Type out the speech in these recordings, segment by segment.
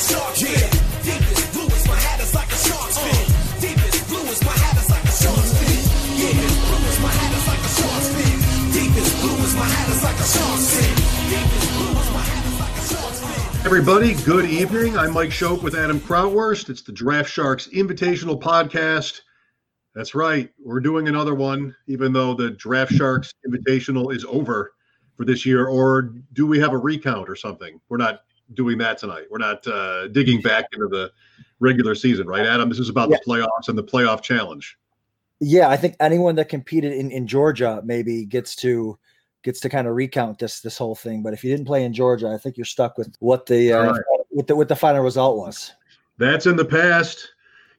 Yeah. Everybody, good evening. I'm Mike Schopp with Adam Krautwurst. It's the Draft Sharks Invitational Podcast. That's right. We're doing another one, even though the Draft Sharks Invitational is over for this year. Or do we have a recount or something? We're not doing that tonight. We're not uh, digging back into the regular season, right, Adam? This is about Yeah. the playoffs and the playoff challenge. Yeah, I think anyone that competed in, in Georgia maybe gets to gets to kind of recount this this whole thing. But if you didn't play in Georgia, I think you're stuck with what the uh, right. what the what the final result was. That's in the past.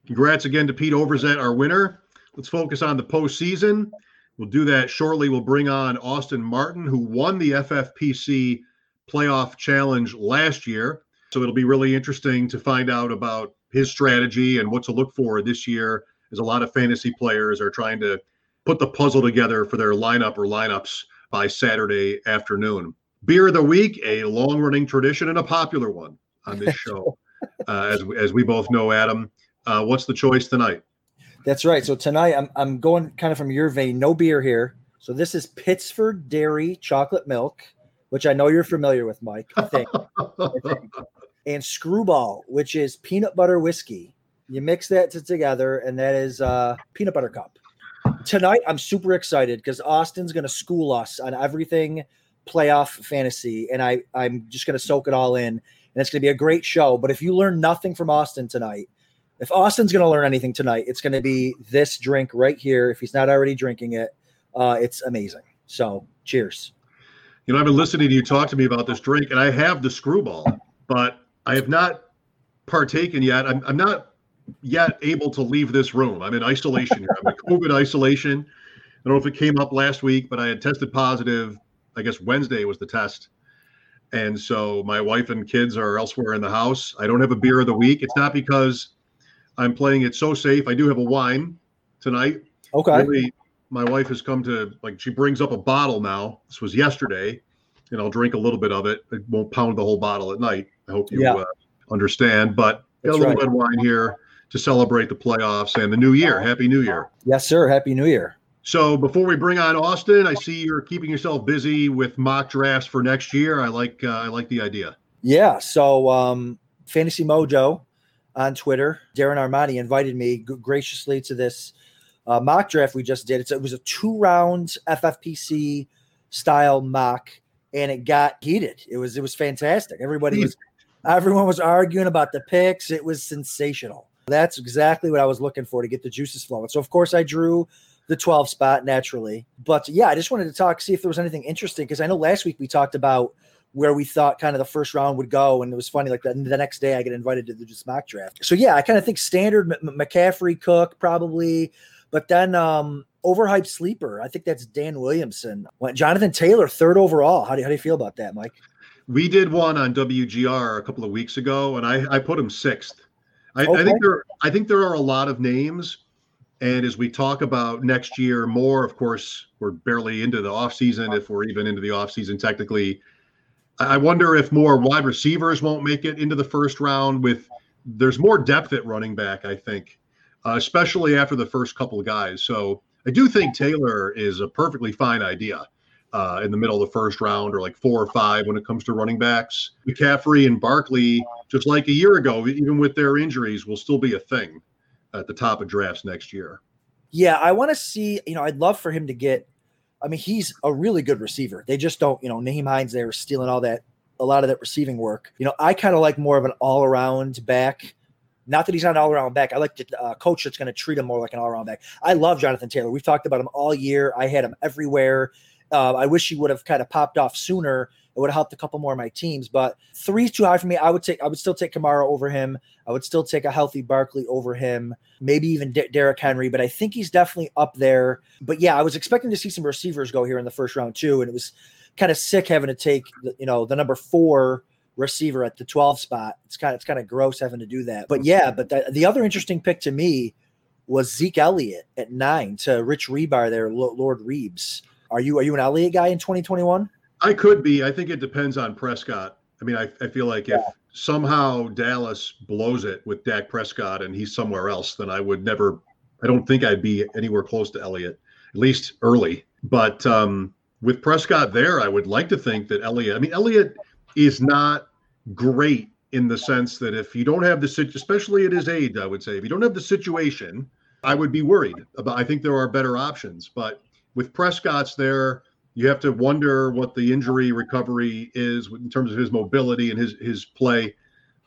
Congrats again to Pete Overzet, our winner. Let's focus on the postseason. We'll do that shortly. We'll bring on Austin Martin, who won the FFPC playoff challenge last year. So it'll be really interesting to find out about his strategy and what to look for this year, as a lot of fantasy players are trying to put the puzzle together for their lineup or lineups by Saturday afternoon. Beer of the week, a long running tradition and a popular one on this show, uh, as, we- as we both know, Adam. Uh, what's the choice tonight? That's right. So tonight I'm I'm going kind of from your vein. No beer here. So this is Pittsford Dairy Chocolate Milk, which I know you're familiar with, Mike. I think. I think. And Screwball, which is peanut butter whiskey. You mix that t- together, and that is uh, peanut butter cup. Tonight, I'm super excited because Austin's going to school us on everything playoff fantasy, and I I'm just going to soak it all in, and it's going to be a great show. But if you learn nothing from Austin tonight, if Austin's going to learn anything tonight, it's going to be this drink right here. If he's not already drinking it, uh, it's amazing. So, cheers. You know, I've been listening to you talk to me about this drink, and I have the screwball, but I have not partaken yet. I'm, I'm not yet able to leave this room. I'm in isolation here. I'm in COVID isolation. I don't know if it came up last week, but I had tested positive. I guess Wednesday was the test. And so my wife and kids are elsewhere in the house. I don't have a beer of the week. It's not because I'm playing it so safe. I do have a wine tonight. Okay. Really, my wife has come to like she brings up a bottle now. This was yesterday, and I'll drink a little bit of it. I won't pound the whole bottle at night. I hope you Yeah. uh, understand. But got That's a little right. red wine here to celebrate the playoffs and the new year. Happy New Year. Yes, sir. Happy New Year. So before we bring on Austin, I see you're keeping yourself busy with mock drafts for next year. I like uh, I like the idea. Yeah. So, um, Fantasy Mojo on Twitter, Darren Armani invited me graciously to this uh, mock draft we just did. It's, it was a two round FFPC style mock, and it got heated. It was it was fantastic. Everybody was everyone was arguing about the picks. It was sensational. That's exactly what I was looking for to get the juices flowing. So, of course, I drew the 12 spot naturally. But yeah, I just wanted to talk, see if there was anything interesting because I know last week we talked about where we thought kind of the first round would go. And it was funny, like the, the next day I get invited to the just mock draft. So yeah, I kind of think standard M- McCaffrey, Cook probably, but then um overhyped sleeper. I think that's Dan Williamson. Went Jonathan Taylor, third overall. How do you, how do you feel about that, Mike? We did one on WGR a couple of weeks ago, and I, I put him sixth. I, I think there I think there are a lot of names, and as we talk about next year more, of course, we're barely into the offseason, if we're even into the offseason technically. I I wonder if more wide receivers won't make it into the first round. With there's more depth at running back, I think, uh, especially after the first couple of guys. So I do think Taylor is a perfectly fine idea uh, in the middle of the first round or like four or five when it comes to running backs. McCaffrey and Barkley, just like a year ago, even with their injuries, will still be a thing at the top of drafts next year. Yeah, I want to see, you know, I'd love for him to get I mean, he's a really good receiver. They just don't, you know, Nyheim Hines there stealing all that a lot of that receiving work. You know, I kind of like more of an all-around back. Not that he's not an all-around back. I like the uh, coach that's going to treat him more like an all-around back. I love Jonathan Taylor. We've talked about him all year. I had him everywhere. Uh, I wish he would have kind of popped off sooner. It would have helped a couple more of my teams, but three's too high for me. I would take, I would still take Kamara over him. I would still take a healthy Barkley over him. Maybe even D- Derrick Henry, but I think he's definitely up there. But yeah, I was expecting to see some receivers go here in the first round too, and it was kind of sick having to take, you know, the number four receiver at the 12 spot. It's kind of it's kind of gross having to do that. But yeah, but the, the other interesting pick to me was Zeke Elliott at nine to Rich Rebar there, Lord Reeves. Are you are you an Elliott guy in 2021? I could be. I think it depends on Prescott. I mean, I, I feel like if somehow Dallas blows it with Dak Prescott and he's somewhere else, then I would never. I don't think I'd be anywhere close to Elliott, at least early. But um, with Prescott there, I would like to think that Elliott. I mean, Elliott is not great in the sense that if you don't have the situation, especially at his age, I would say if you don't have the situation, I would be worried about. I think there are better options, but with Prescott's there, you have to wonder what the injury recovery is in terms of his mobility and his his play.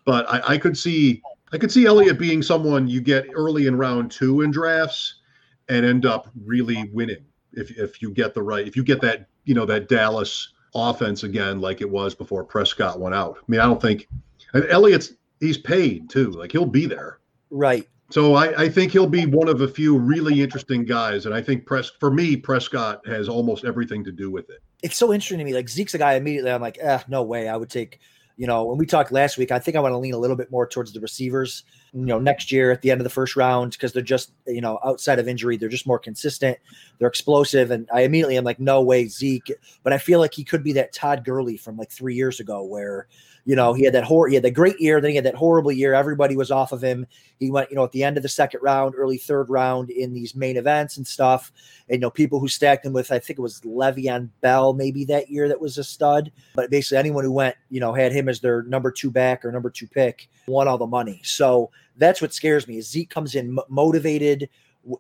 But I, I could see I could see Elliott being someone you get early in round two in drafts and end up really winning if if you get the right if you get that you know that Dallas offense again like it was before Prescott went out. I mean, I don't think and Elliott's he's paid too. Like he'll be there. Right. So I, I think he'll be one of a few really interesting guys. And I think Pres for me, Prescott has almost everything to do with it. It's so interesting to me. Like Zeke's a guy immediately. I'm like, eh, no way. I would take, you know, when we talked last week, I think I want to lean a little bit more towards the receivers, you know, next year at the end of the first round, because they're just, you know, outside of injury, they're just more consistent. They're explosive. And I immediately am like, no way, Zeke. But I feel like he could be that Todd Gurley from like three years ago where, you know, he had that he had that great year, then he had that horrible year. Everybody was off of him. He went, you know, at the end of the second round, early third round in these main events and stuff. And you know, people who stacked him with, I think it was Le'Veon Bell, maybe that year that was a stud. But basically, anyone who went, you know, had him as their number two back or number two pick, won all the money. So that's what scares me. Is Zeke comes in motivated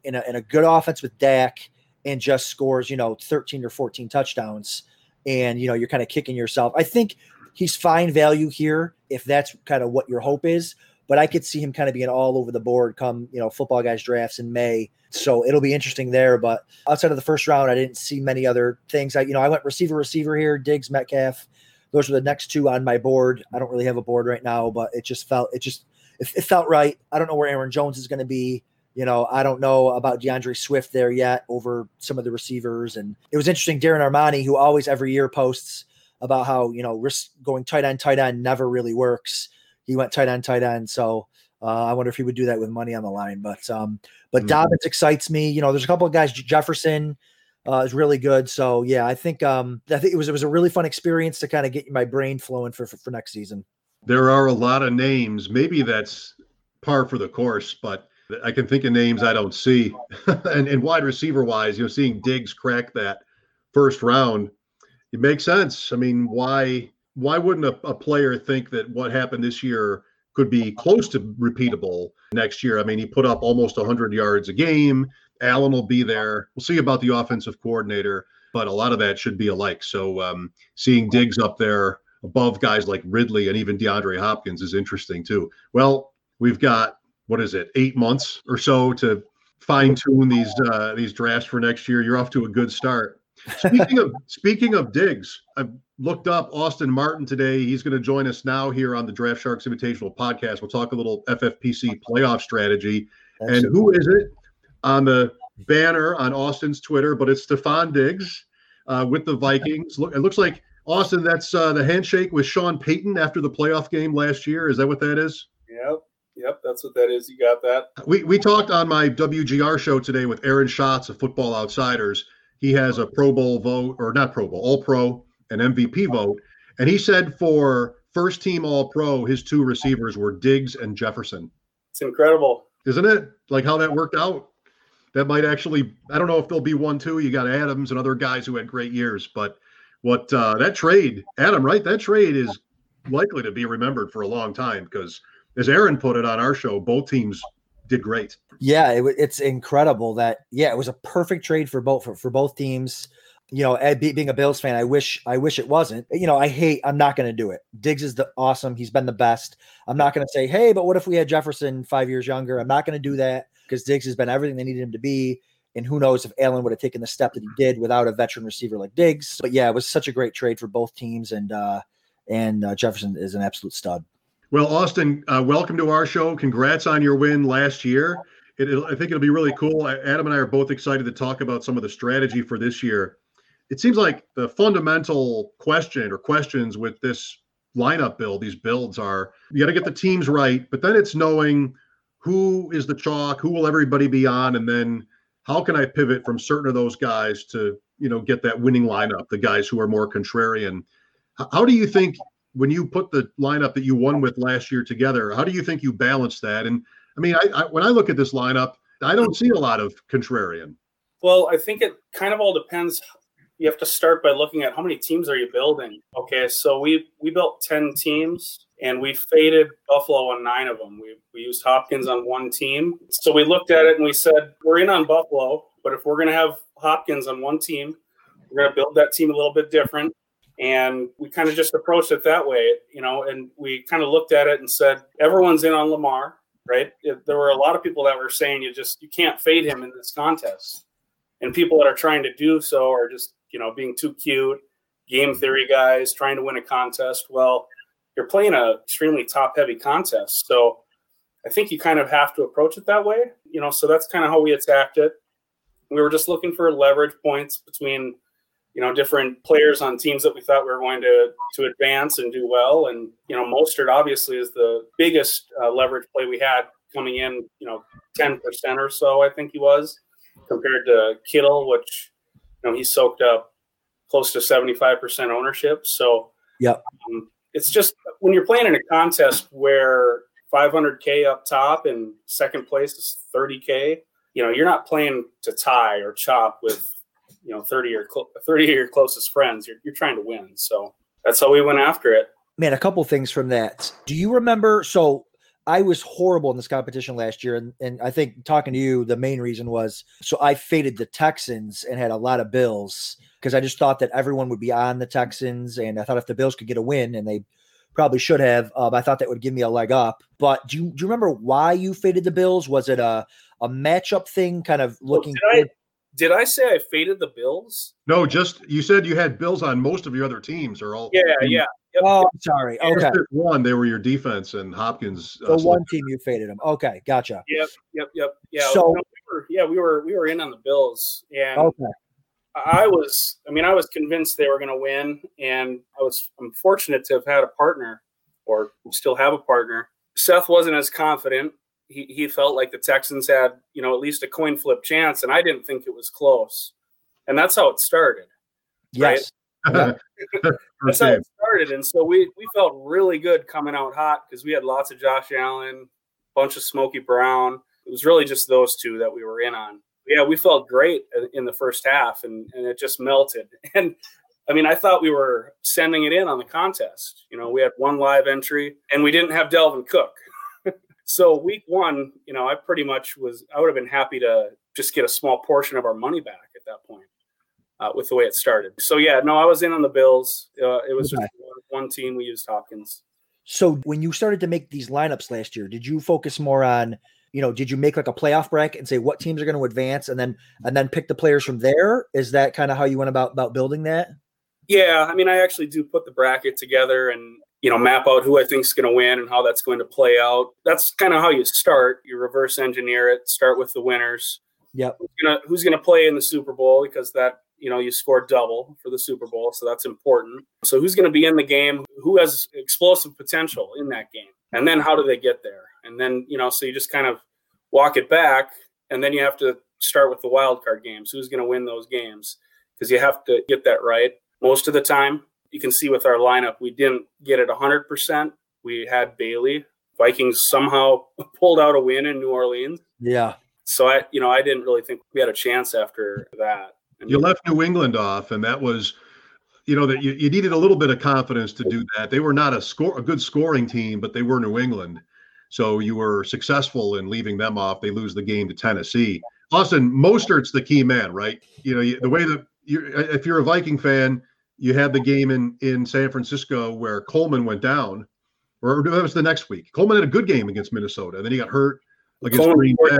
in a, in a good offense with Dak and just scores, you know, 13 or 14 touchdowns. And, you know, you're kind of kicking yourself. I think he's fine value here if that's kind of what your hope is. But I could see him kind of being all over the board come, you know, football guys drafts in May. So it'll be interesting there. But outside of the first round, I didn't see many other things. I, you know, I went receiver, receiver here, Diggs, Metcalf. Those were the next two on my board. I don't really have a board right now, but it just felt, it just, it, it felt right. I don't know where Aaron Jones is going to be. You know, I don't know about DeAndre Swift there yet over some of the receivers. And it was interesting. Darren Armani, who always every year posts about how you know risk going tight end, tight end never really works. He went tight end, tight end. So uh, I wonder if he would do that with money on the line. But um, but mm-hmm. Dobbins excites me. You know, there's a couple of guys. Jefferson uh, is really good. So yeah, I think um, I think it was it was a really fun experience to kind of get my brain flowing for, for for next season. There are a lot of names. Maybe that's par for the course, but I can think of names I don't see. and, and wide receiver wise, you know, seeing Diggs crack that first round it makes sense. I mean, why why wouldn't a, a player think that what happened this year could be close to repeatable next year? I mean, he put up almost 100 yards a game. Allen will be there. We'll see about the offensive coordinator, but a lot of that should be alike. So um, seeing Diggs up there above guys like Ridley and even DeAndre Hopkins is interesting too. Well, we've got what is it, eight months or so to fine tune these uh, these drafts for next year. You're off to a good start speaking of speaking of Diggs, I looked up Austin Martin today. He's going to join us now here on the Draft Sharks Invitational podcast. We'll talk a little FFPC playoff strategy. Absolutely. And who is it on the banner on Austin's Twitter? But it's Stefon Diggs uh, with the Vikings. Look, it looks like Austin. That's uh, the handshake with Sean Payton after the playoff game last year. Is that what that is? Yep. Yep, that's what that is. You got that. We we talked on my WGR show today with Aaron Schatz of Football Outsiders, he has a Pro Bowl vote, or not Pro Bowl, All Pro, an MVP vote. And he said for first team All Pro, his two receivers were Diggs and Jefferson. It's incredible, isn't it? Like how that worked out. That might actually, I don't know if there'll be one too. You got Adams and other guys who had great years, but what uh, that trade, Adam, right? That trade is likely to be remembered for a long time because, as Aaron put it on our show, both teams did great. Yeah, it, it's incredible that yeah, it was a perfect trade for both for, for both teams. You know, being a Bills fan, I wish I wish it wasn't. You know, I hate. I'm not going to do it. Diggs is the awesome. He's been the best. I'm not going to say, hey, but what if we had Jefferson five years younger? I'm not going to do that because Diggs has been everything they needed him to be. And who knows if Allen would have taken the step that he did without a veteran receiver like Diggs. But yeah, it was such a great trade for both teams, and uh, and uh, Jefferson is an absolute stud. Well, Austin, uh, welcome to our show. Congrats on your win last year. It, I think it'll be really cool. Adam and I are both excited to talk about some of the strategy for this year. It seems like the fundamental question or questions with this lineup build, these builds are you got to get the teams right, but then it's knowing who is the chalk, who will everybody be on, and then how can I pivot from certain of those guys to you know get that winning lineup, the guys who are more contrarian. How do you think when you put the lineup that you won with last year together, how do you think you balance that? And I mean, I, I when I look at this lineup, I don't see a lot of contrarian. Well, I think it kind of all depends. You have to start by looking at how many teams are you building. Okay, so we we built ten teams and we faded Buffalo on nine of them. We we used Hopkins on one team. So we looked at it and we said we're in on Buffalo, but if we're going to have Hopkins on one team, we're going to build that team a little bit different. And we kind of just approached it that way, you know. And we kind of looked at it and said everyone's in on Lamar, right? There were a lot of people that were saying you just you can't fade him in this contest and people that are trying to do so are just you know being too cute game Mm-hmm. theory guys trying to win a contest well you're playing a extremely top heavy contest so i think you kind of have to approach it that way you know so that's kind of how we attacked it we were just looking for leverage points between you know different players on teams that we thought we were going to to advance and do well and you know Mostert obviously is the biggest uh, leverage play we had coming in you know 10% or so i think he was compared to Kittle, which you know he soaked up close to seventy five percent ownership. So yeah, um, it's just when you're playing in a contest where 500k up top and second place is 30k. You know, you're not playing to tie or chop with you know 30 or cl- 30 of your closest friends. You're, you're trying to win. So that's how we went after it. man, a couple things from that. Do you remember? So I was horrible in this competition last year, and, and I think talking to you, the main reason was so I faded the Texans and had a lot of Bills because I just thought that everyone would be on the Texans, and I thought if the Bills could get a win, and they probably should have, um, I thought that would give me a leg up. But do you do you remember why you faded the Bills? Was it a a matchup thing, kind of looking? I- Did I say I faded the Bills? No, just you said you had Bills on most of your other teams, or all. Yeah, yeah. Yep. oh, I'm sorry. Just Okay, this one, they were your defense, and Hopkins. the uh, one team you faded them. Okay, gotcha. Yep, yep, yep. Yeah. So- no, we were, yeah, we were we were in on the Bills, and Okay. I was. I mean, I was convinced they were going to win, and I was. I'm fortunate to have had a partner, or still have a partner. Seth wasn't as confident. He he felt like the Texans had you know at least a coin flip chance, and I didn't think it was close, and that's how it started. Right. Yes. First That's how it started, and so we we felt really good coming out hot because we had lots of Josh Allen, bunch of Smokey Brown. It was really just those two that we were in on. Yeah, we felt great in the first half, and and it just melted. And I mean, I thought we were sending it in on the contest. You know, we had one live entry, and we didn't have Dalvin Cook. So week one, you know, I pretty much was. I would have been happy to just get a small portion of our money back at that point uh, with the way it started. So yeah, no, I was in on the Bills. Uh, it was Okay. just one, one team. We used Hopkins. So when you started to make these lineups last year, did you focus more on, you know, did you make like a playoff bracket and say what teams are going to advance and then and then pick the players from there? Is that kind of how you went about about building that? Yeah, I mean, I actually do put the bracket together and you know map out who I think is going to win and how that's going to play out. That's kind of how you start. You reverse engineer it. Start with the winners. Yep. Who's gonna Who's going to play in the Super Bowl because that you know you score double for the Super Bowl, so that's important. So who's going to be in the game? Who has explosive potential in that game? And then how do they get there? And then you know, so you just kind of walk it back, and then you have to start with the wild card games. Who's going to win those games? Because you have to get that right most of the time. You can see with our lineup, we didn't get it 100%. We had Bailey. Vikings somehow pulled out a win in New Orleans. Yeah. So I, you know, I didn't really think we had a chance after that. And You left New England off, and that was, you know, that you, you needed a little bit of confidence to do that. They were not a score, a good scoring team, but they were New England, so you were successful in leaving them off. They lose the game to Tennessee. Austin Mostert's the key man, right? You know, you, the way that you, if you're a Viking fan, you had the game in in San Francisco where Coleman went down, or that was the next week. Coleman had a good game against Minnesota, and then he got hurt against Coleman Green Bay.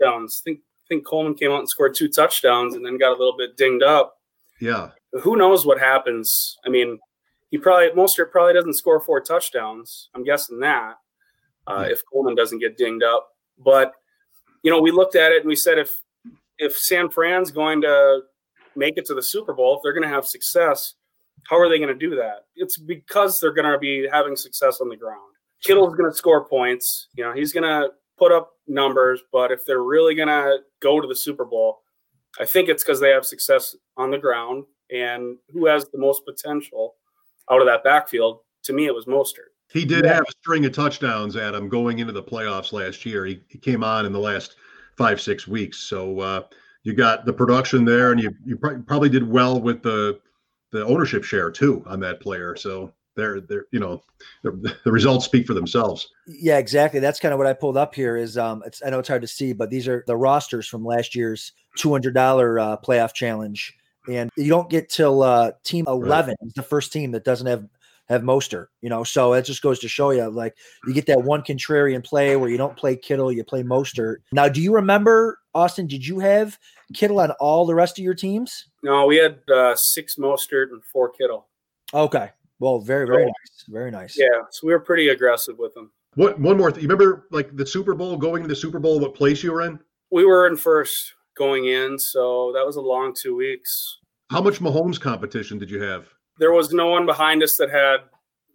touchdowns. I think, I think Coleman came out and scored two touchdowns and then got a little bit dinged up. Yeah, Who knows what happens? I mean, he probably, Mostert probably doesn't score four touchdowns. I'm guessing that uh, Yeah. if Coleman doesn't get dinged up. But, you know, we looked at it and we said if, if San Fran's going to make it to the Super Bowl, if they're going to have success, how are they going to do that? It's because they're going to be having success on the ground. Kittle's going to score points. You know, he's going to put up numbers, but if they're really going to go to the Super Bowl, I think it's because they have success on the ground and who has the most potential out of that backfield. to me, it was Mostert. He did Yeah. have a string of touchdowns, Adam, going into the playoffs last year. He, he came on in the last five, six weeks. So uh, you got the production there, and you you pr- probably did well with the the ownership share too on that player. So they're they're you know the, the results speak for themselves. Yeah, exactly. That's kind of what I pulled up here. Is um, it's I know it's hard to see, but these are the rosters from last year's two hundred dollar uh, playoff challenge, and you don't get till uh, team eleven is the first team that doesn't have have Mostert. You know, so it just goes to show you, like you get that one contrarian play where you don't play Kittle, you play Mostert. Now, do you remember Austin? Did you have Kittle on all the rest of your teams? No, we had uh, six Mostert and four Kittle. Okay, well, very very nice, very nice. Yeah, so we were pretty aggressive with them. What one more thing? You remember like the Super Bowl going to the Super Bowl? What place you were in? We were in first going in, so that was a long two weeks. How much Mahomes competition did you have? There was no one behind us that had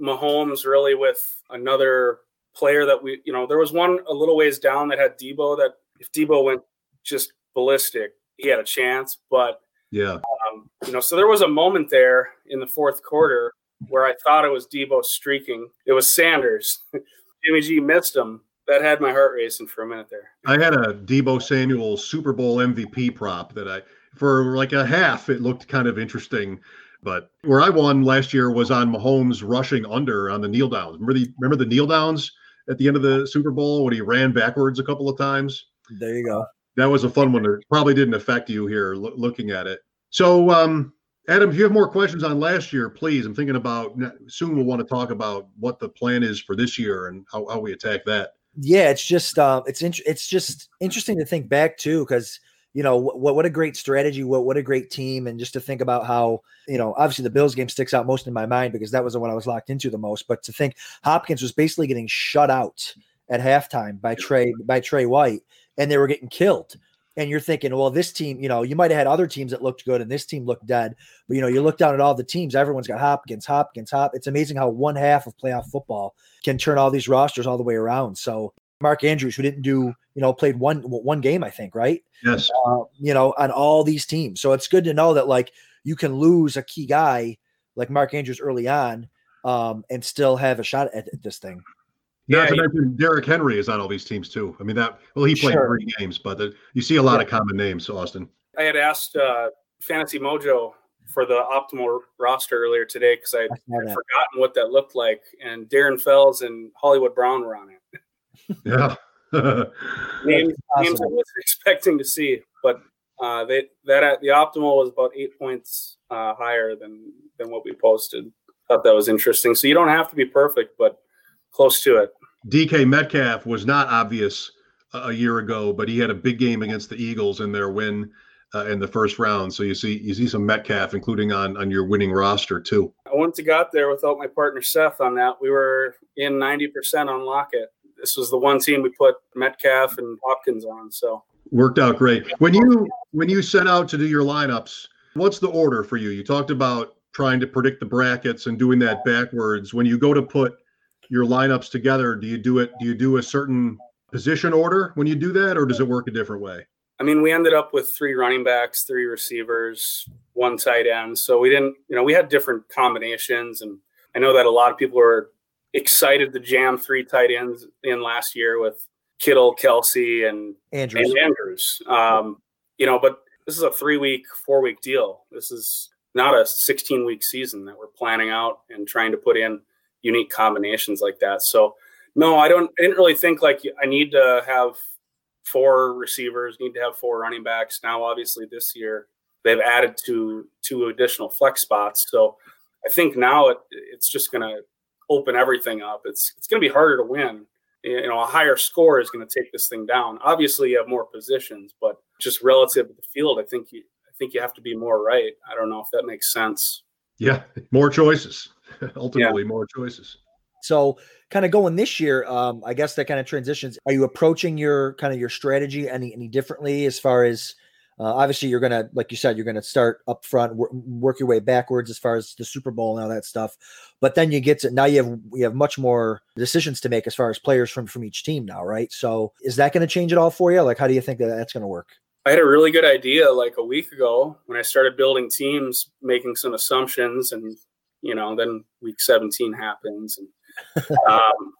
Mahomes really with another player that we, you know, there was one a little ways down that had Deebo. That if Deebo went just ballistic, he had a chance. But Yeah, um, you know, so there was a moment there in the fourth quarter where I thought it was Deebo streaking. It was Sanders. Jimmy G missed him. That had my heart racing for a minute there. I had a Deebo Samuel Super Bowl MVP prop that I for like a half. It looked kind of interesting, but where I won last year was on Mahomes rushing under on the kneel downs. Remember the remember the kneel downs at the end of the Super Bowl when he ran backwards a couple of times. There you go. That was a fun one. That probably didn't affect you here loo- looking at it. So, um, Adam, if you have more questions on last year, please. I'm thinking about soon. We'll want to talk about what the plan is for this year and how, how we attack that. Yeah, it's just uh, it's int- it's just interesting to think back too, because you know what what a great strategy, what what a great team, and just to think about how you know obviously the Bills game sticks out most in my mind because that was the one I was locked into the most. But to think Hopkins was basically getting shut out at halftime by Trey by Trey White, and they were getting killed. And you're thinking, well, this team, you know, you might have had other teams that looked good, and this team looked dead. But you know, you look down at all the teams, everyone's got Hopkins, Hopkins, Hop. It's amazing how one half of playoff football can turn all these rosters all the way around. So Mark Andrews, who didn't do, you know, played one one game, I think, right? Yes. Uh, you know, on all these teams. So it's good to know that like you can lose a key guy like Mark Andrews early on, um, and still have a shot at, at this thing. Not Yeah, to he- mention Derrick Henry is on all these teams too. I mean that. Well, he played Sure. three games, but the, you see a lot Yeah. of common names. Austin. I had asked uh, Fantasy Mojo for the optimal roster earlier today because I I had forgotten what that looked like, and Darren Fells and Hollywood Brown were on it. Yeah. Names, names I wasn't expecting to see, but uh, they that at the optimal was about eight points uh, higher than than what we posted. Thought that was interesting. So you don't have to be perfect, but close to it. DK Metcalf was not obvious a a year ago, but he had a big game against the Eagles in their win uh, in the first round. So you see you see some Metcalf, including on on your winning roster too. I wouldn't have got there without my partner Seth on that. We were in 90% on Lockett. This was the one team we put Metcalf and Hopkins on. So Worked out great. When you when you set out to do your lineups, what's the order for you? You talked about trying to predict the brackets and doing that backwards. When you go to put your lineups together, do you do it? Do you do a certain position order when you do that, or does it work a different way? I mean, we ended up with three running backs, three receivers, one tight end. So we didn't, you know, we had different combinations. And I know that a lot of people were excited to jam three tight ends in last year with Kittle, Kelce, and, Andrews. and Andrews. Um, you know, but this is a three week, four week deal. This is not a 16 week season that we're planning out and trying to put in unique combinations like that. So, no, I don't, I didn't really think like I need to have four receivers, need to have four running backs. Now, obviously, this year they've added two two additional flex spots. So I think now it, it's just going to open everything up. It's it's going to be harder to win. You know, a higher score is going to take this thing down. Obviously, you have more positions, but just relative to the field, I think you I think you have to be more right. I don't know if that makes sense. Yeah, more choices. Ultimately, more choices. So, kind of going this year, um, I guess that kind of transitions. Are you approaching your kind of your strategy any any differently as far as uh, obviously you're gonna, like you said, you're gonna start up front, wor- work your way backwards as far as the Super Bowl and all that stuff. But then you get to now you have you have much more decisions to make as far as players from from each team now, right? So, is that going to change it all for you? Like, how do you think that that's going to work? I had a really good idea like a week ago when I started building teams, making some assumptions and You know, then week 17 happens, and um,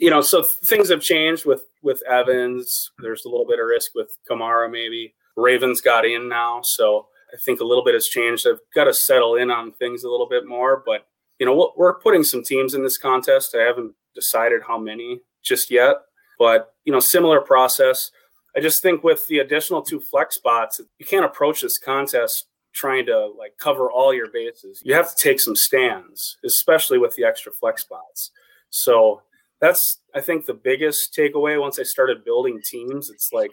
you know, so things have changed with with Evans. There's a little bit of risk with Kamara, maybe. Ravens got in now, so I think a little bit has changed. I've got to settle in on things a little bit more, but you know, we're putting some teams in this contest. I haven't decided how many just yet, but you know, similar process. I just think with the additional two flex spots, you can't approach this contest trying to like cover all your bases. You have to take some stands, especially with the extra flex spots. So that's I think the biggest takeaway once I started building teams. It's like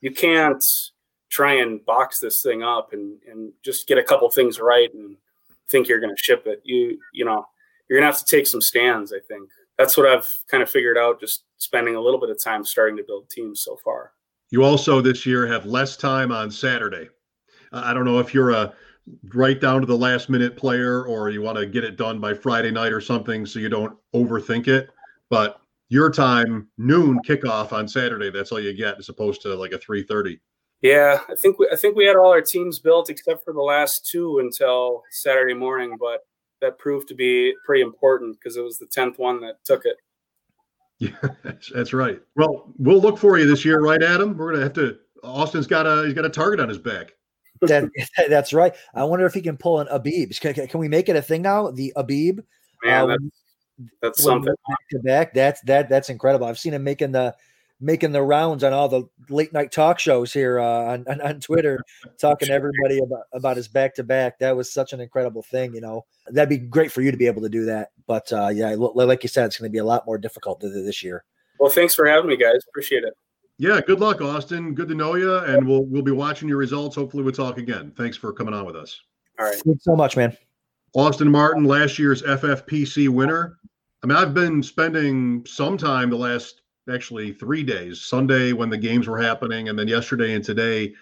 you can't try and box this thing up and, and just get a couple things right and think you're going to ship it. You you know you're going to have to take some stands. I think that's what I've kind of figured out. Just spending a little bit of time starting to build teams so far. You also this year have less time on Saturday. I don't know if you're a right down to the last minute player or you want to get it done by Friday night or something so you don't overthink it. But your time, noon kickoff on Saturday, that's all you get as opposed to like a 3:30. Yeah, I think we, I think we had all our teams built except for the last two until Saturday morning, but that proved to be pretty important because it was the tenth one that took it. Yeah, that's, that's right. Well, we'll look for you this year, right, Adam? We're gonna have to. Austin's got a he's got a target on his back. That, that's right. I wonder if he can pull an Abib. Can, can we make it a thing now? The Abib. Man, uh, that's, that's something. Back to back. That's that. That's incredible. I've seen him making the making the rounds on all the late night talk shows here uh, on, on, on Twitter, talking to everybody about about his back to back. That was such an incredible thing. You know, that'd be great for you to be able to do that. But uh, yeah, like you said, it's going to be a lot more difficult this year. Well, thanks for having me, guys. Appreciate it. Yeah, good luck, Austin. Good to know you, and we'll we'll be watching your results. Hopefully, we'll talk again. Thanks for coming on with us. All right. Thanks so much, man. Austin Martin, last year's FFPC winner. I mean, I've been spending some time the last actually three days sunday when the games were happening and then yesterday and today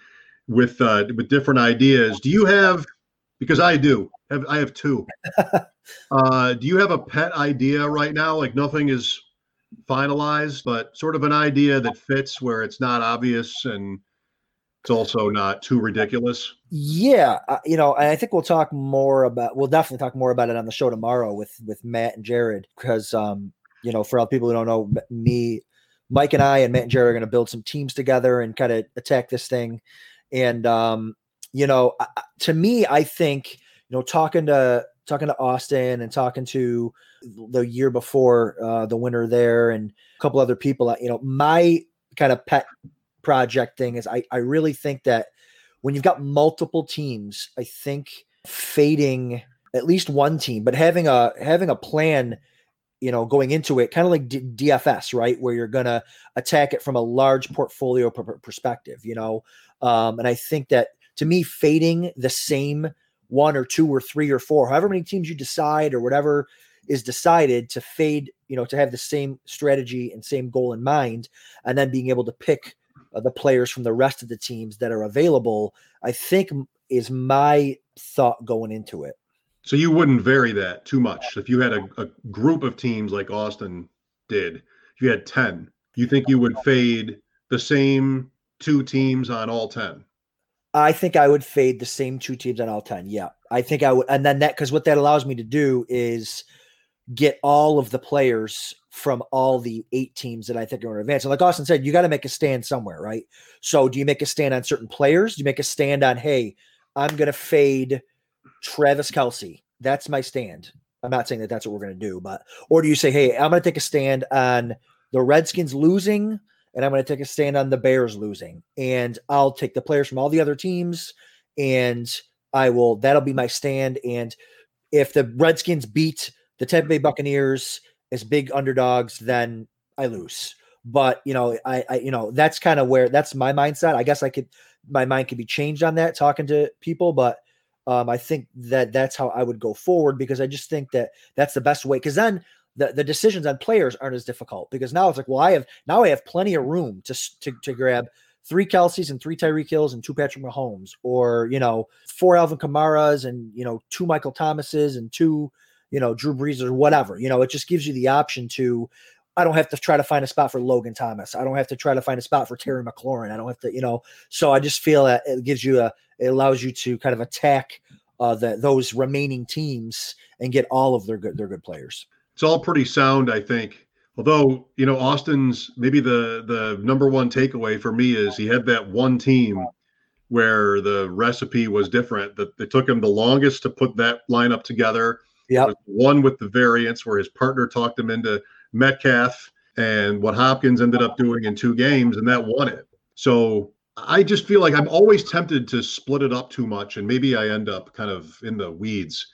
with uh with different ideas. Do you have because i do have i have two. Uh do you have a pet idea right now? Like nothing is finalized but sort of an idea that fits where it's not obvious and it's also not too ridiculous? Yeah uh, you know i think we'll talk more about we'll definitely talk more about it on the show tomorrow with with matt and jared because um you know for all people who don't know me Mike and I and Matt and Jerry are going to build some teams together and kind of attack this thing. And um, you know, to me, I think you know, talking to talking to Austin and talking to the year before uh, the winner there and a couple other people, you know, my kind of pet project thing is I I really think that when you've got multiple teams, I think fading at least one team, but having a having a plan you know, going into it, kind of like D- DFS, right, where you're gonna attack it from a large portfolio perspective, you know. Um, and I think that to me, fading the same one or two or three or four, however many teams you decide or whatever is decided to fade, you know, to have the same strategy and same goal in mind, and then being able to pick uh, the players from the rest of the teams that are available, I think is my thought going into it. So you wouldn't vary that too much. If you had a, a group of teams like Austin did, if you had 10, you think you would fade the same two teams on all 10? I think I would fade the same two teams on all 10. Yeah. I think I would. And then that, because what that allows me to do is get all of the players from all the eight teams that I think are going to advance. And like Austin said, you got to make a stand somewhere, right? So do you make a stand on certain players? Do you make a stand on, hey, I'm going to fade Travis Kelce. That's my stand. I'm not saying that that's what we're going to do, but or do you say, hey, I'm going to take a stand on the Redskins losing, and I'm going to take a stand on the Bears losing, and I'll take the players from all the other teams, and I will. That'll be my stand. And if the Redskins beat the Tampa Bay Buccaneers as big underdogs, then I lose. But you know, I, I you know that's kind of where that's my mindset. I guess I could my mind could be changed on that talking to people, but um, I think that that's how I would go forward because I just think that that's the best way. Because then the, the decisions on players aren't as difficult because now it's like, well, I have now I have plenty of room to to, to grab three Kelces and three Tyreek Hills and two Patrick Mahomes, or you know, four Alvin Kamaras and you know, two Michael Thomases and two, you know, Drew Brees or whatever. You know, it just gives you the option to. I don't have to try to find a spot for Logan Thomas. I don't have to try to find a spot for Terry McLaurin. I don't have to, you know. So I just feel that it gives you a it allows you to kind of attack uh, the, those remaining teams and get all of their good their good players. It's all pretty sound, I think. Although you know Austin's maybe the the number one takeaway for me is he had that one team where the recipe was different. That it took him the longest to put that lineup together. Yeah, one with the variance where his partner talked him into Metcalf and what Hopkins ended up doing in two games, and that won it. So I just feel like I'm always tempted to split it up too much, and maybe I end up kind of in the weeds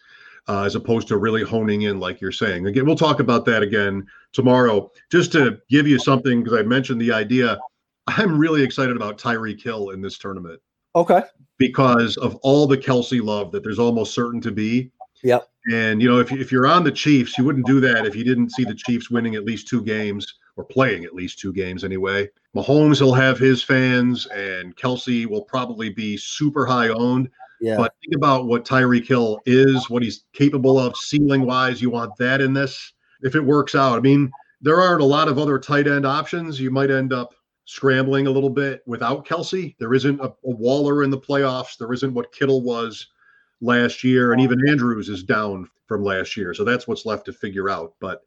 uh, as opposed to really honing in, like you're saying. Again, we'll talk about that again tomorrow. Just to give you something, because I mentioned the idea, I'm really excited about Tyreek Hill in this tournament. Okay. Because of all the Kelce love that there's almost certain to be. Yep. And you know, if if you're on the Chiefs, you wouldn't do that if you didn't see the Chiefs winning at least two games or playing at least two games anyway. Mahomes will have his fans, and Kelce will probably be super high owned. Yeah. But think about what Tyreek Hill is, what he's capable of ceiling wise. You want that in this if it works out. I mean, there aren't a lot of other tight end options. You might end up scrambling a little bit without Kelce. There isn't a, a Waller in the playoffs. There isn't what Kittle was last year, and even Andrews is down from last year. So that's what's left to figure out. But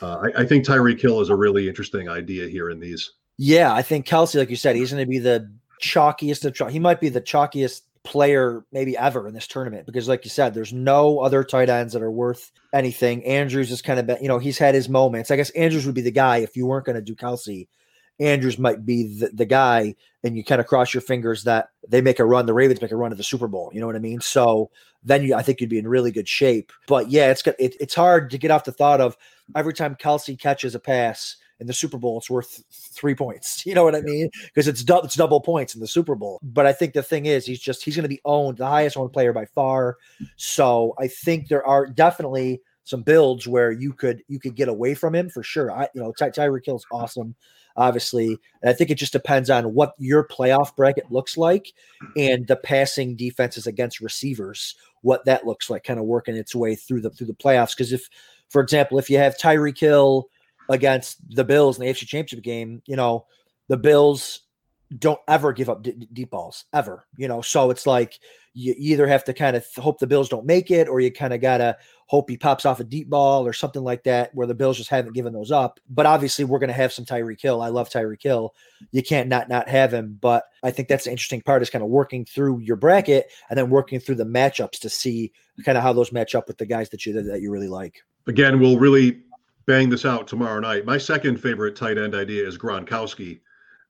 uh, I, I, think Tyreek Hill is a really interesting idea here in these. Yeah, I think Kelce, like you said, he's going to be the chalkiest of chalk. He might be the chalkiest player maybe ever in this tournament because, like you said, there's no other tight ends that are worth anything. Andrews is kind of been, you know, he's had his moments. I guess Andrews would be the guy if you weren't going to do Kelce. Andrews might be the, the guy, and you kind of cross your fingers that they make a run, the Ravens make a run to the Super Bowl. You know what I mean? So then you, I think you'd be in really good shape. But yeah, it's it, it's hard to get off the thought of every time Kelce catches a pass in the Super Bowl, it's worth three points. You know what I mean? Because it's, du- it's double points in the Super Bowl. But I think the thing is, he's just he's going to be owned, the highest owned player by far. So I think there are definitely some builds where you could you could get away from him for sure. I you know Ty- Tyreek Hill's awesome obviously. And I think it just depends on what your playoff bracket looks like and the passing defenses against receivers, what that looks like, kind of working its way through the through the playoffs. Because if, for example, if you have Tyreek Hill against the Bills in the AFC Championship game, you know, the Bills don't ever give up d- deep balls ever, you know. So it's like you either have to kind of hope the Bills don't make it, or you kind of gotta hope he pops off a deep ball or something like that, where the Bills just haven't given those up. But obviously, we're gonna have some Tyreek Hill. I love Tyreek Hill. You can't not not have him. But I think that's the interesting part is kind of working through your bracket and then working through the matchups to see kind of how those match up with the guys that you that you really like. Again, we'll really bang this out tomorrow night. My second favorite tight end idea is Gronkowski.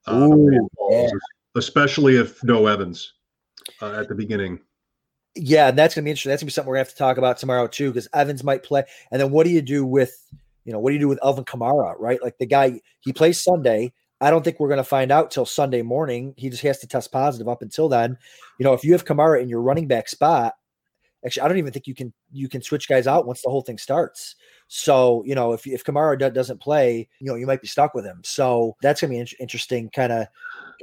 Uh, Ooh, yeah. especially if no Evans uh, at the beginning. Yeah, and that's gonna be interesting. That's gonna be something we're gonna have to talk about tomorrow too, because Evans might play. And then what do you do with, you know, what do you do with Alvin Kamara, right? Like the guy he plays Sunday. I don't think we're gonna find out till Sunday morning. He just has to test positive. Up until then, you know, if you have Kamara in your running back spot, actually, I don't even think you can you can switch guys out once the whole thing starts. So you know, if if Kamara do, doesn't play, you know, you might be stuck with him. So that's gonna be an interesting kind of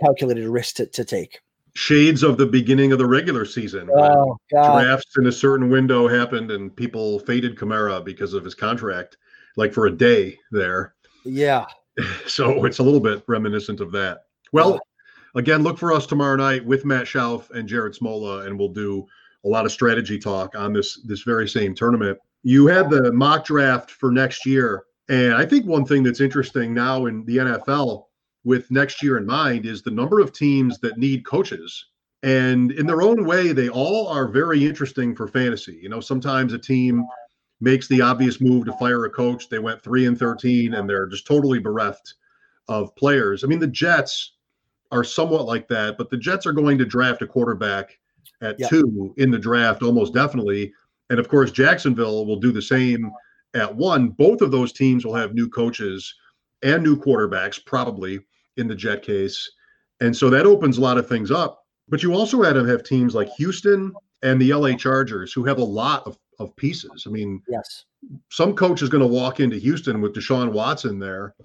calculated risk to, to take shades of the beginning of the regular season. Oh, God. Drafts in a certain window happened and people faded Kamara because of his contract, like for a day there. Yeah. So it's a little bit reminiscent of that. Well, again, look for us tomorrow night with Matt Schauf and Jared Smola, and we'll do a lot of strategy talk on this this very same tournament. You had the mock draft for next year, and I think one thing that's interesting now in the NFL with next year in mind is the number of teams that need coaches. And in their own way, they all are very interesting for fantasy. You know, sometimes a team makes the obvious move to fire a coach. They went three and 13 and they're just totally bereft of players. I mean, the Jets are somewhat like that, but the Jets are going to draft a quarterback at Yep. two in the draft, almost definitely. And of course, Jacksonville will do the same at one. Both of those teams will have new coaches and new quarterbacks, probably in the Jet case. And so that opens a lot of things up. But you also had to have teams like Houston and the LA Chargers who have a lot of, of pieces. I mean, Yes. some coach is going to walk into Houston with Deshaun Watson there,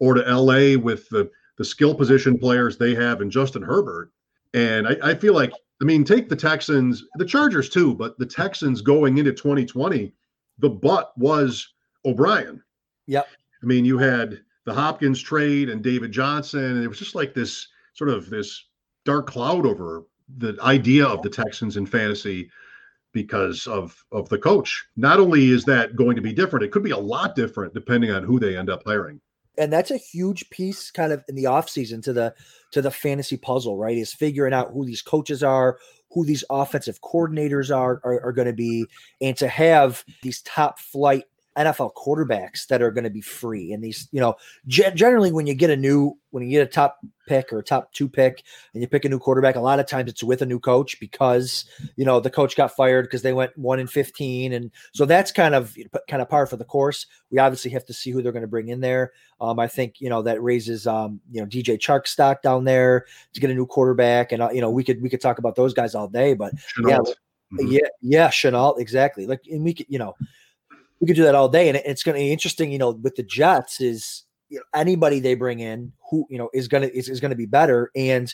or to LA with the the skill position players they have and Justin Herbert. And I, I feel like, I mean, take the Texans, the Chargers too, but the Texans going into 2020, the butt was O'Brien. Yep. I mean, you had the Hopkins trade and David Johnson, and it was just like this sort of this dark cloud over the idea of the Texans in fantasy. because of of the coach. Not only is that going to be different, it could be a lot different depending on who they end up hiring. And that's a huge piece kind of in the offseason to the to the fantasy puzzle, right? Is figuring out who these coaches are, who these offensive coordinators are are, are going to be, and to have these top flight NFL quarterbacks that are going to be free. And these, you know, ge- generally when you get a new, when you get a top pick or a top two pick and you pick a new quarterback, a lot of times it's with a new coach because, you know, the coach got fired because they went one in 15. And so that's kind of, kind of par for the course. We obviously have to see who they're going to bring in there. Um, I think, you know, that raises, um, you know, DJ Chark stock down there to get a new quarterback. And, uh, you know, we could, we could talk about those guys all day, but yeah, Mhm. yeah, yeah, Shenault, exactly. Like, and we could, you know, we could do that all day, and it's going to be interesting. You know, with the Jets, is you know, anybody they bring in who you know is going to is, is going to be better. And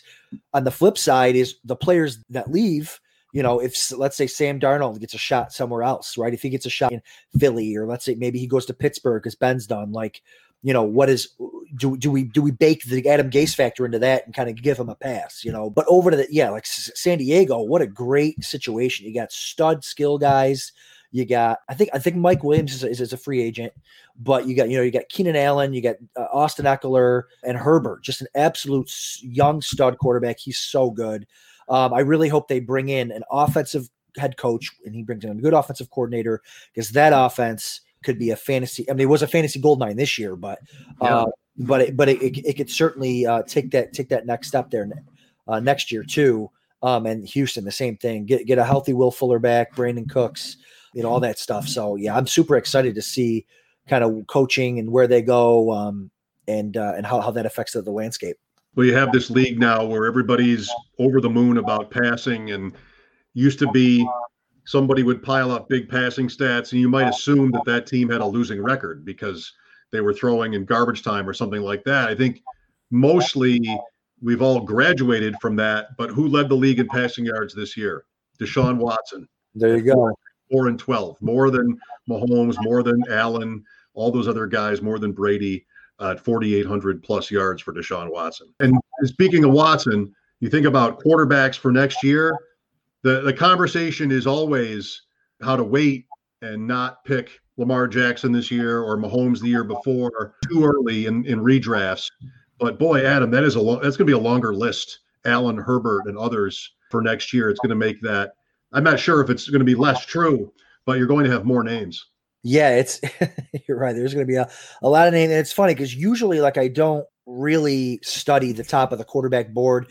on the flip side, is the players that leave. You know, if let's say Sam Darnold gets a shot somewhere else, right? If he gets a shot in Philly, or let's say maybe he goes to Pittsburgh because Ben's done. Like, you know, what is do do we do we bake the Adam Gase factor into that and kind of give him a pass? You know, but over to the yeah, like San Diego, what a great situation. You got stud skill guys. You got, I think, I think Mike Williams is a, is, is a free agent, but you got, you know, you got Keenan Allen, you got uh, Austin Ekeler and Herbert, just an absolute young stud quarterback. He's so good. Um, I really hope they bring in an offensive head coach and he brings in a good offensive coordinator because that offense could be a fantasy. I mean, it was a fantasy gold mine this year, but, uh, but it, but it, it, it could certainly uh, take that take that next step there uh, next year too. Um, and Houston, the same thing. Get get a healthy Will Fuller back, Brandin Cooks, you know all that stuff. So yeah, I'm super excited to see kind of coaching and where they go, um, and uh, and how how that affects the, the landscape. Well, you have this league now where everybody's over the moon about passing, and used to be somebody would pile up big passing stats, and you might assume that that team had a losing record because they were throwing in garbage time or something like that. I think mostly we've all graduated from that, but who led the league in passing yards this year? Deshaun Watson, There you go. Four and twelve, more than Mahomes, more than Allen, all those other guys, more than Brady uh, at 4,800 plus yards for Deshaun Watson. And speaking of Watson, you think about quarterbacks for next year. The the conversation is always how to wait and not pick Lamar Jackson this year or Mahomes the year before too early in, in redrafts. But boy, Adam, that is a lo- that's going to be a longer list. Allen, Herbert, and others for next year. It's going to make that. I'm not sure if it's going to be less true, but you're going to have more names. Yeah, it's you're right. There's going to be a, a lot of names, and it's funny because usually, like, I don't really study the top of the quarterback board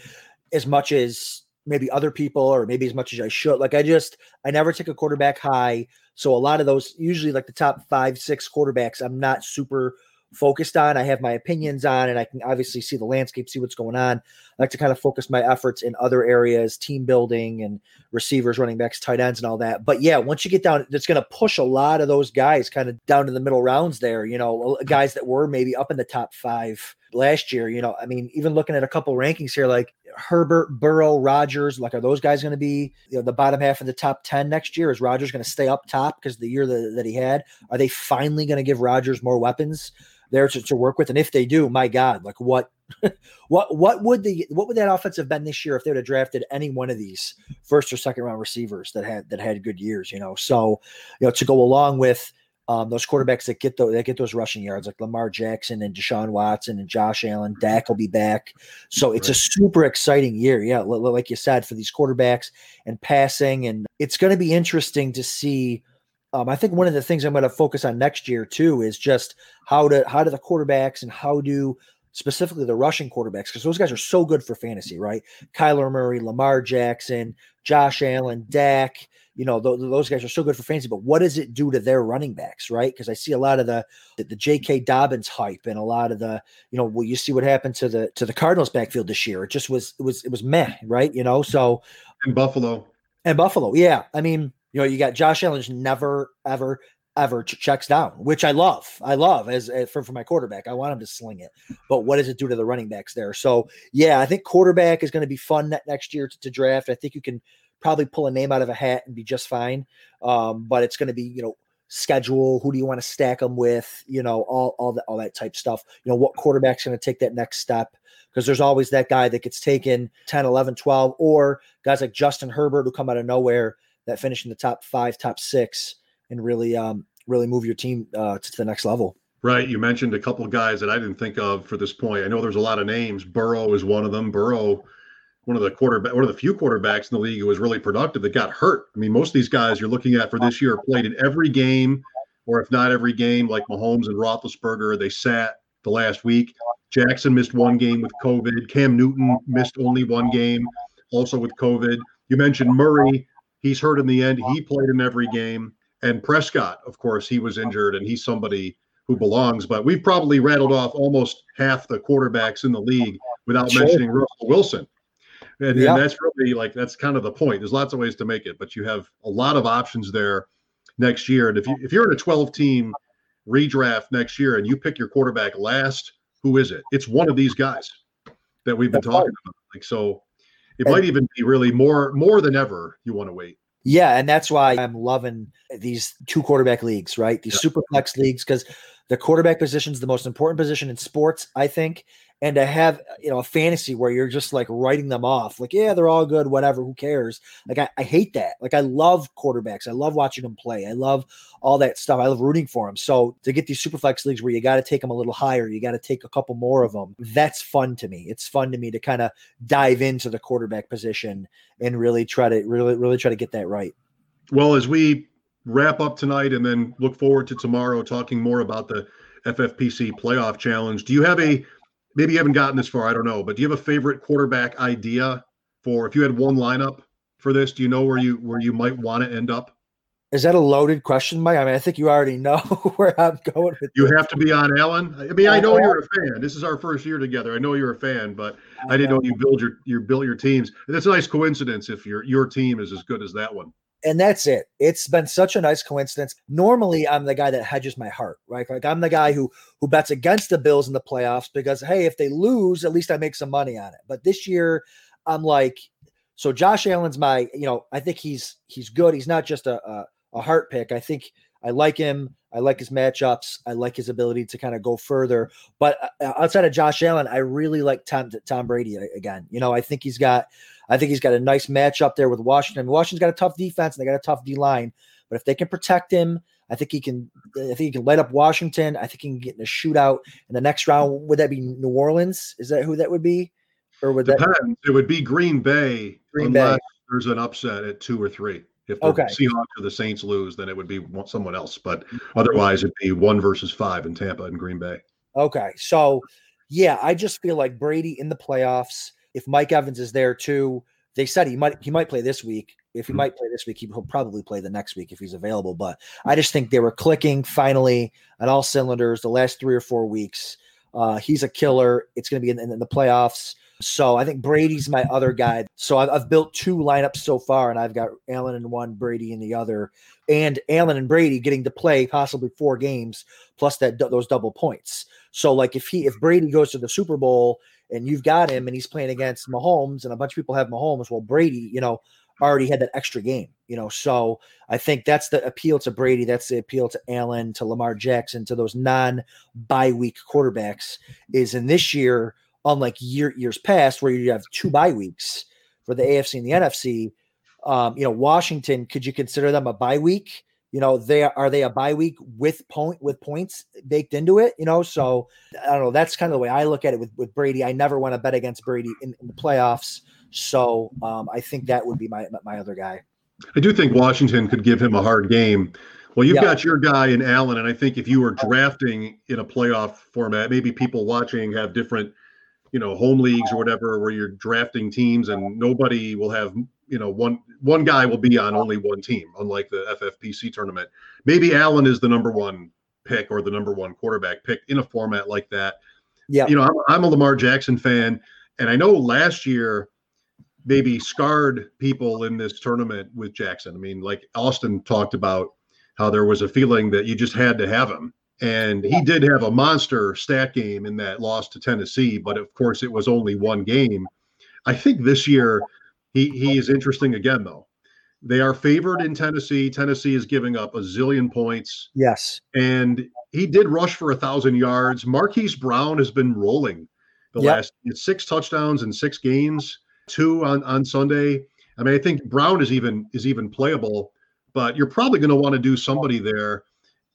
as much as maybe other people, or maybe as much as I should. Like, I just I never take a quarterback high, so a lot of those usually like the top five, six quarterbacks, I'm not super focused on. I have my opinions on, and I can obviously see the landscape, see what's going on. I like to kind of focus my efforts in other areas, team building and receivers, running backs, tight ends, and all that. But yeah, once you get down, it's going to push a lot of those guys kind of down to the middle rounds there. You know, guys that were maybe up in the top five last year. You know, I mean, even looking at a couple rankings here, like Herbert, Burrow, Rodgers, like are those guys going to be you know the bottom half of the top ten next year? Is Rodgers going to stay up top because the year that, that he had? Are they finally going to give Rodgers more weapons? there to, to work with. And if they do, my God, like what what what would the what would that offense have been this year if they would have drafted any one of these first or second round receivers that had that had good years, you know? So, you know, to go along with um, those quarterbacks that get those that get those rushing yards like Lamar Jackson and Deshaun Watson and Josh Allen, Dak will be back. So it's a super exciting year. Yeah, li- li- like you said, for these quarterbacks and passing, and it's going to be interesting to see. Um, I think one of the things I'm going to focus on next year too is just how to how do the quarterbacks and how do specifically the rushing quarterbacks because those guys are so good for fantasy, right? Kyler Murray, Lamar Jackson, Josh Allen, Dak. You know th- those guys are so good for fantasy, but what does it do to their running backs, right? Because I see a lot of the, the the J.K. Dobbins hype and a lot of the you know well you see what happened to the to the Cardinals backfield this year. It just was it was it was meh, right? You know so In Buffalo, and Buffalo, yeah. I mean, you know, you got Josh Allen's never, ever, ever ch- checks down, which I love. I love as, as for, for my quarterback. I want him to sling it. But what does it do to the running backs there? So yeah, I think quarterback is going to be fun next year to, to draft. I think you can probably pull a name out of a hat and be just fine. Um, but it's going to be, you know, schedule, who do you want to stack them with, you know, all all that all that type stuff. You know, what quarterback's going to take that next step because there's always that guy that gets taken 10, 11, 12 or guys like Justin Herbert who come out of nowhere that finish in the top five, top six, and really, um, really move your team uh, to the next level. Right. You mentioned a couple of guys that I didn't think of for this point. I know there's a lot of names. Burrow is one of them. Burrow, one of the quarterback, one of the few quarterbacks in the league who was really productive that got hurt. I mean, most of these guys you're looking at for this year played in every game, or if not every game, like Mahomes and Roethlisberger, they sat the last week. Jackson missed one game with COVID. Cam Newton missed only one game, also with COVID. You mentioned Murray. He's hurt in the end. He played in every game. And Prescott, of course, he was injured, and he's somebody who belongs. But we've probably rattled off almost half the quarterbacks in the league without Sure. mentioning Russell Wilson. And, Yeah. and that's really like that's kind of the point. There's lots of ways to make it, but you have a lot of options there next year. And if you if you're in a 12 team redraft next year and you pick your quarterback last, who is it? It's one of these guys that we've been That's talking about. Like so, it And- might even be really more more than ever. You want to wait. Yeah, and that's why I'm loving these two quarterback leagues, right? These super flex leagues, because the quarterback position is the most important position in sports, I think. And to have you know a fantasy where you're just like writing them off, like yeah, they're all good, whatever, who cares? Like I, I hate that. Like I love quarterbacks, I love watching them play, I love all that stuff. I love rooting for them. So to get these super flex leagues where you got to take them a little higher, you got to take a couple more of them. That's fun to me. It's fun to me to kind of dive into the quarterback position and really try to really really try to get that right. Well, as we wrap up tonight and then look forward to tomorrow talking more about the FFPC playoff challenge, do you have a maybe you haven't gotten this far, I don't know, but do you have a favorite quarterback idea for if you had one lineup for this? Do you know where you where you might want to end up? Is that a loaded question, Mike? I mean, I think you already know where I'm going with You this. have to be on Allen. I mean, I know you're a fan. This is our first year together. I know you're a fan, but I didn't know you build your you built your teams. And it's a nice coincidence if your your team is as good as that one. And that's it. It's been such a nice coincidence. Normally, I'm the guy that hedges my heart, right? Like I'm the guy who who bets against the Bills in the playoffs because hey, if they lose, at least I make some money on it. But this year, I'm like, so Josh Allen's my, you know, I think he's he's good. He's not just a a, a heart pick. I think I like him. I like his matchups. I like his ability to kind of go further. But uh, outside of Josh Allen, I really like Tom Tom Brady again. You know, I think he's got I think he's got a nice matchup there with Washington. Washington's got a tough defense and they got a tough D line. But if they can protect him, I think he can. I think he can light up Washington. I think he can get in a shootout in the next round. Would that be New Orleans? Is that who that would be, or would that? Depends. It would be Green Bay Green Bay. there's an upset at two or three. If the Okay. Seahawks or the Saints lose, then it would be someone else. But otherwise, it'd be one versus five in Tampa and Green Bay. Okay, so yeah, I just feel like Brady in the playoffs. If Mike Evans is there too, they said he might he might play this week. If he Mhm. might play this week, he'll probably play the next week if he's available. But I just think they were clicking finally on all cylinders the last three or four weeks. Uh, he's a killer. It's going to be in, in the playoffs. So I think Brady's my other guy. So I've, I've built two lineups so far, and I've got Allen in one, Brady in the other, and Allen and Brady getting to play possibly four games plus that those double points. So like if he if Brady goes to the Super Bowl and you've got him and he's playing against Mahomes and a bunch of people have Mahomes, well Brady, you know, already had that extra game, you know. So I think that's the appeal to Brady, that's the appeal to Allen, to Lamar Jackson, to those non bye week quarterbacks is in this year, unlike year years past where you have two bye weeks for the AFC and the NFC. Um, you know, Washington, could you consider them a bye week? You know, they are they a bye week with point with points baked into it, you know. So I don't know. That's kind of the way I look at it with, with Brady. I never want to bet against Brady in, in the playoffs. So um, I think that would be my my other guy. I do think Washington could give him a hard game. Well, you've Yeah. got your guy in Allen, and I think if you were drafting in a playoff format, maybe people watching have different, you know, home leagues or oh. whatever, where you're drafting teams, and nobody will have, you know, one one guy will be on only one team, unlike the FFPC tournament. Maybe Allen is the number one pick or the number one quarterback pick in a format like that. Yeah. You know, I'm, I'm a Lamar Jackson fan, and I know last year maybe scarred people in this tournament with Jackson. I mean, like Austin talked about how there was a feeling that you just had to have him. And he did have a monster stat game in that loss to Tennessee, but of course it was only one game. I think this year he he is interesting again though. They are favored in Tennessee. Tennessee is giving up a zillion points, Yes. and he did rush for a thousand yards. Marquise Brown has been rolling the Yep. last six touchdowns in six games, two on on Sunday. I mean, I think Brown is even is even playable, but you're probably going to want to do somebody there.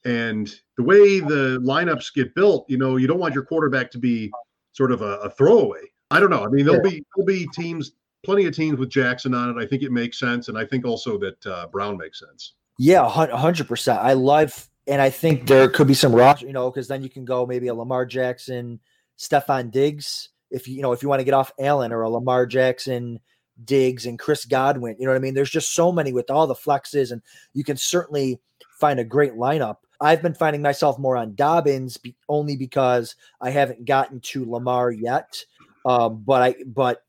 And the way the lineups get built, you know, you don't want your quarterback to be sort of a, a throwaway. I don't know. I mean, there'll be there'll be teams, plenty of teams with Jackson on it. I think it makes sense, and I think also that uh, Brown makes sense. Yeah, hundred percent. I love, and I think there could be some roster, you know, because then you can go maybe a Lamar Jackson, Stefon Diggs, if you you know if you want to get off Allen or a Lamar Jackson, Diggs, and Chris Godwin. You know what I mean? There's just so many with all the flexes, and you can certainly find a great lineup. I've been finding myself more on Dobbins be, only because I haven't gotten to Lamar yet. Um, but I but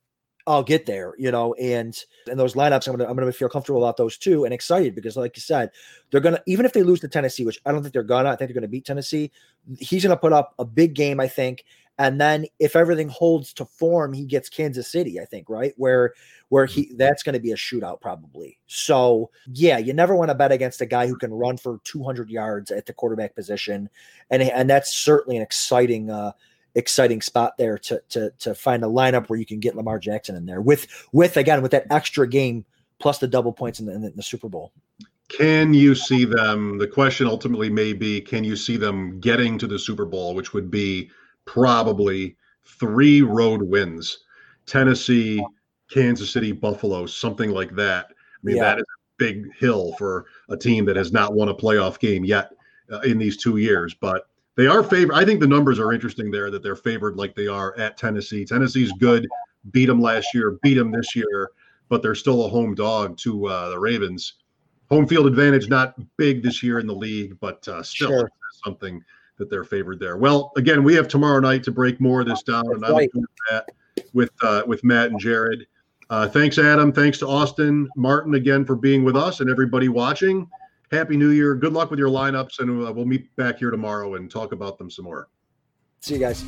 I'll get there, you know, and and those lineups, I'm gonna I'm gonna feel comfortable about those too and excited because, like you said, they're gonna even if they lose to Tennessee, which I don't think they're gonna, I think they're gonna beat Tennessee. He's gonna put up a big game, I think, and then if everything holds to form, he gets Kansas City, I think, right? Where where he that's going to be a shootout probably. So, yeah, you never want to bet against a guy who can run for 200 yards at the quarterback position. And and that's certainly an exciting uh exciting spot there to to to find a lineup where you can get Lamar Jackson in there with with again with that extra game plus the double points in the, in the, in the Super Bowl. Can you see them? The question ultimately may be can you see them getting to the Super Bowl, which would be probably three road wins Tennessee, Kansas City, Buffalo, something like that. I mean, yeah. that is a big hill for a team that has not won a playoff game yet uh, in these two years. But they are favored. I think the numbers are interesting there that they're favored like they are at Tennessee. Tennessee's good, beat them last year, beat them this year, but they're still a home dog to uh, the Ravens. Home field advantage not big this year in the league, but uh, still sure. something that they're favored there. Well, again, we have tomorrow night to break more of this down, That's and I look forward to that with uh, with Matt and Jared. Uh, thanks, Adam. Thanks to Austin Martin again for being with us and everybody watching. Happy New Year. Good luck with your lineups, and uh, we'll meet back here tomorrow and talk about them some more. See you guys.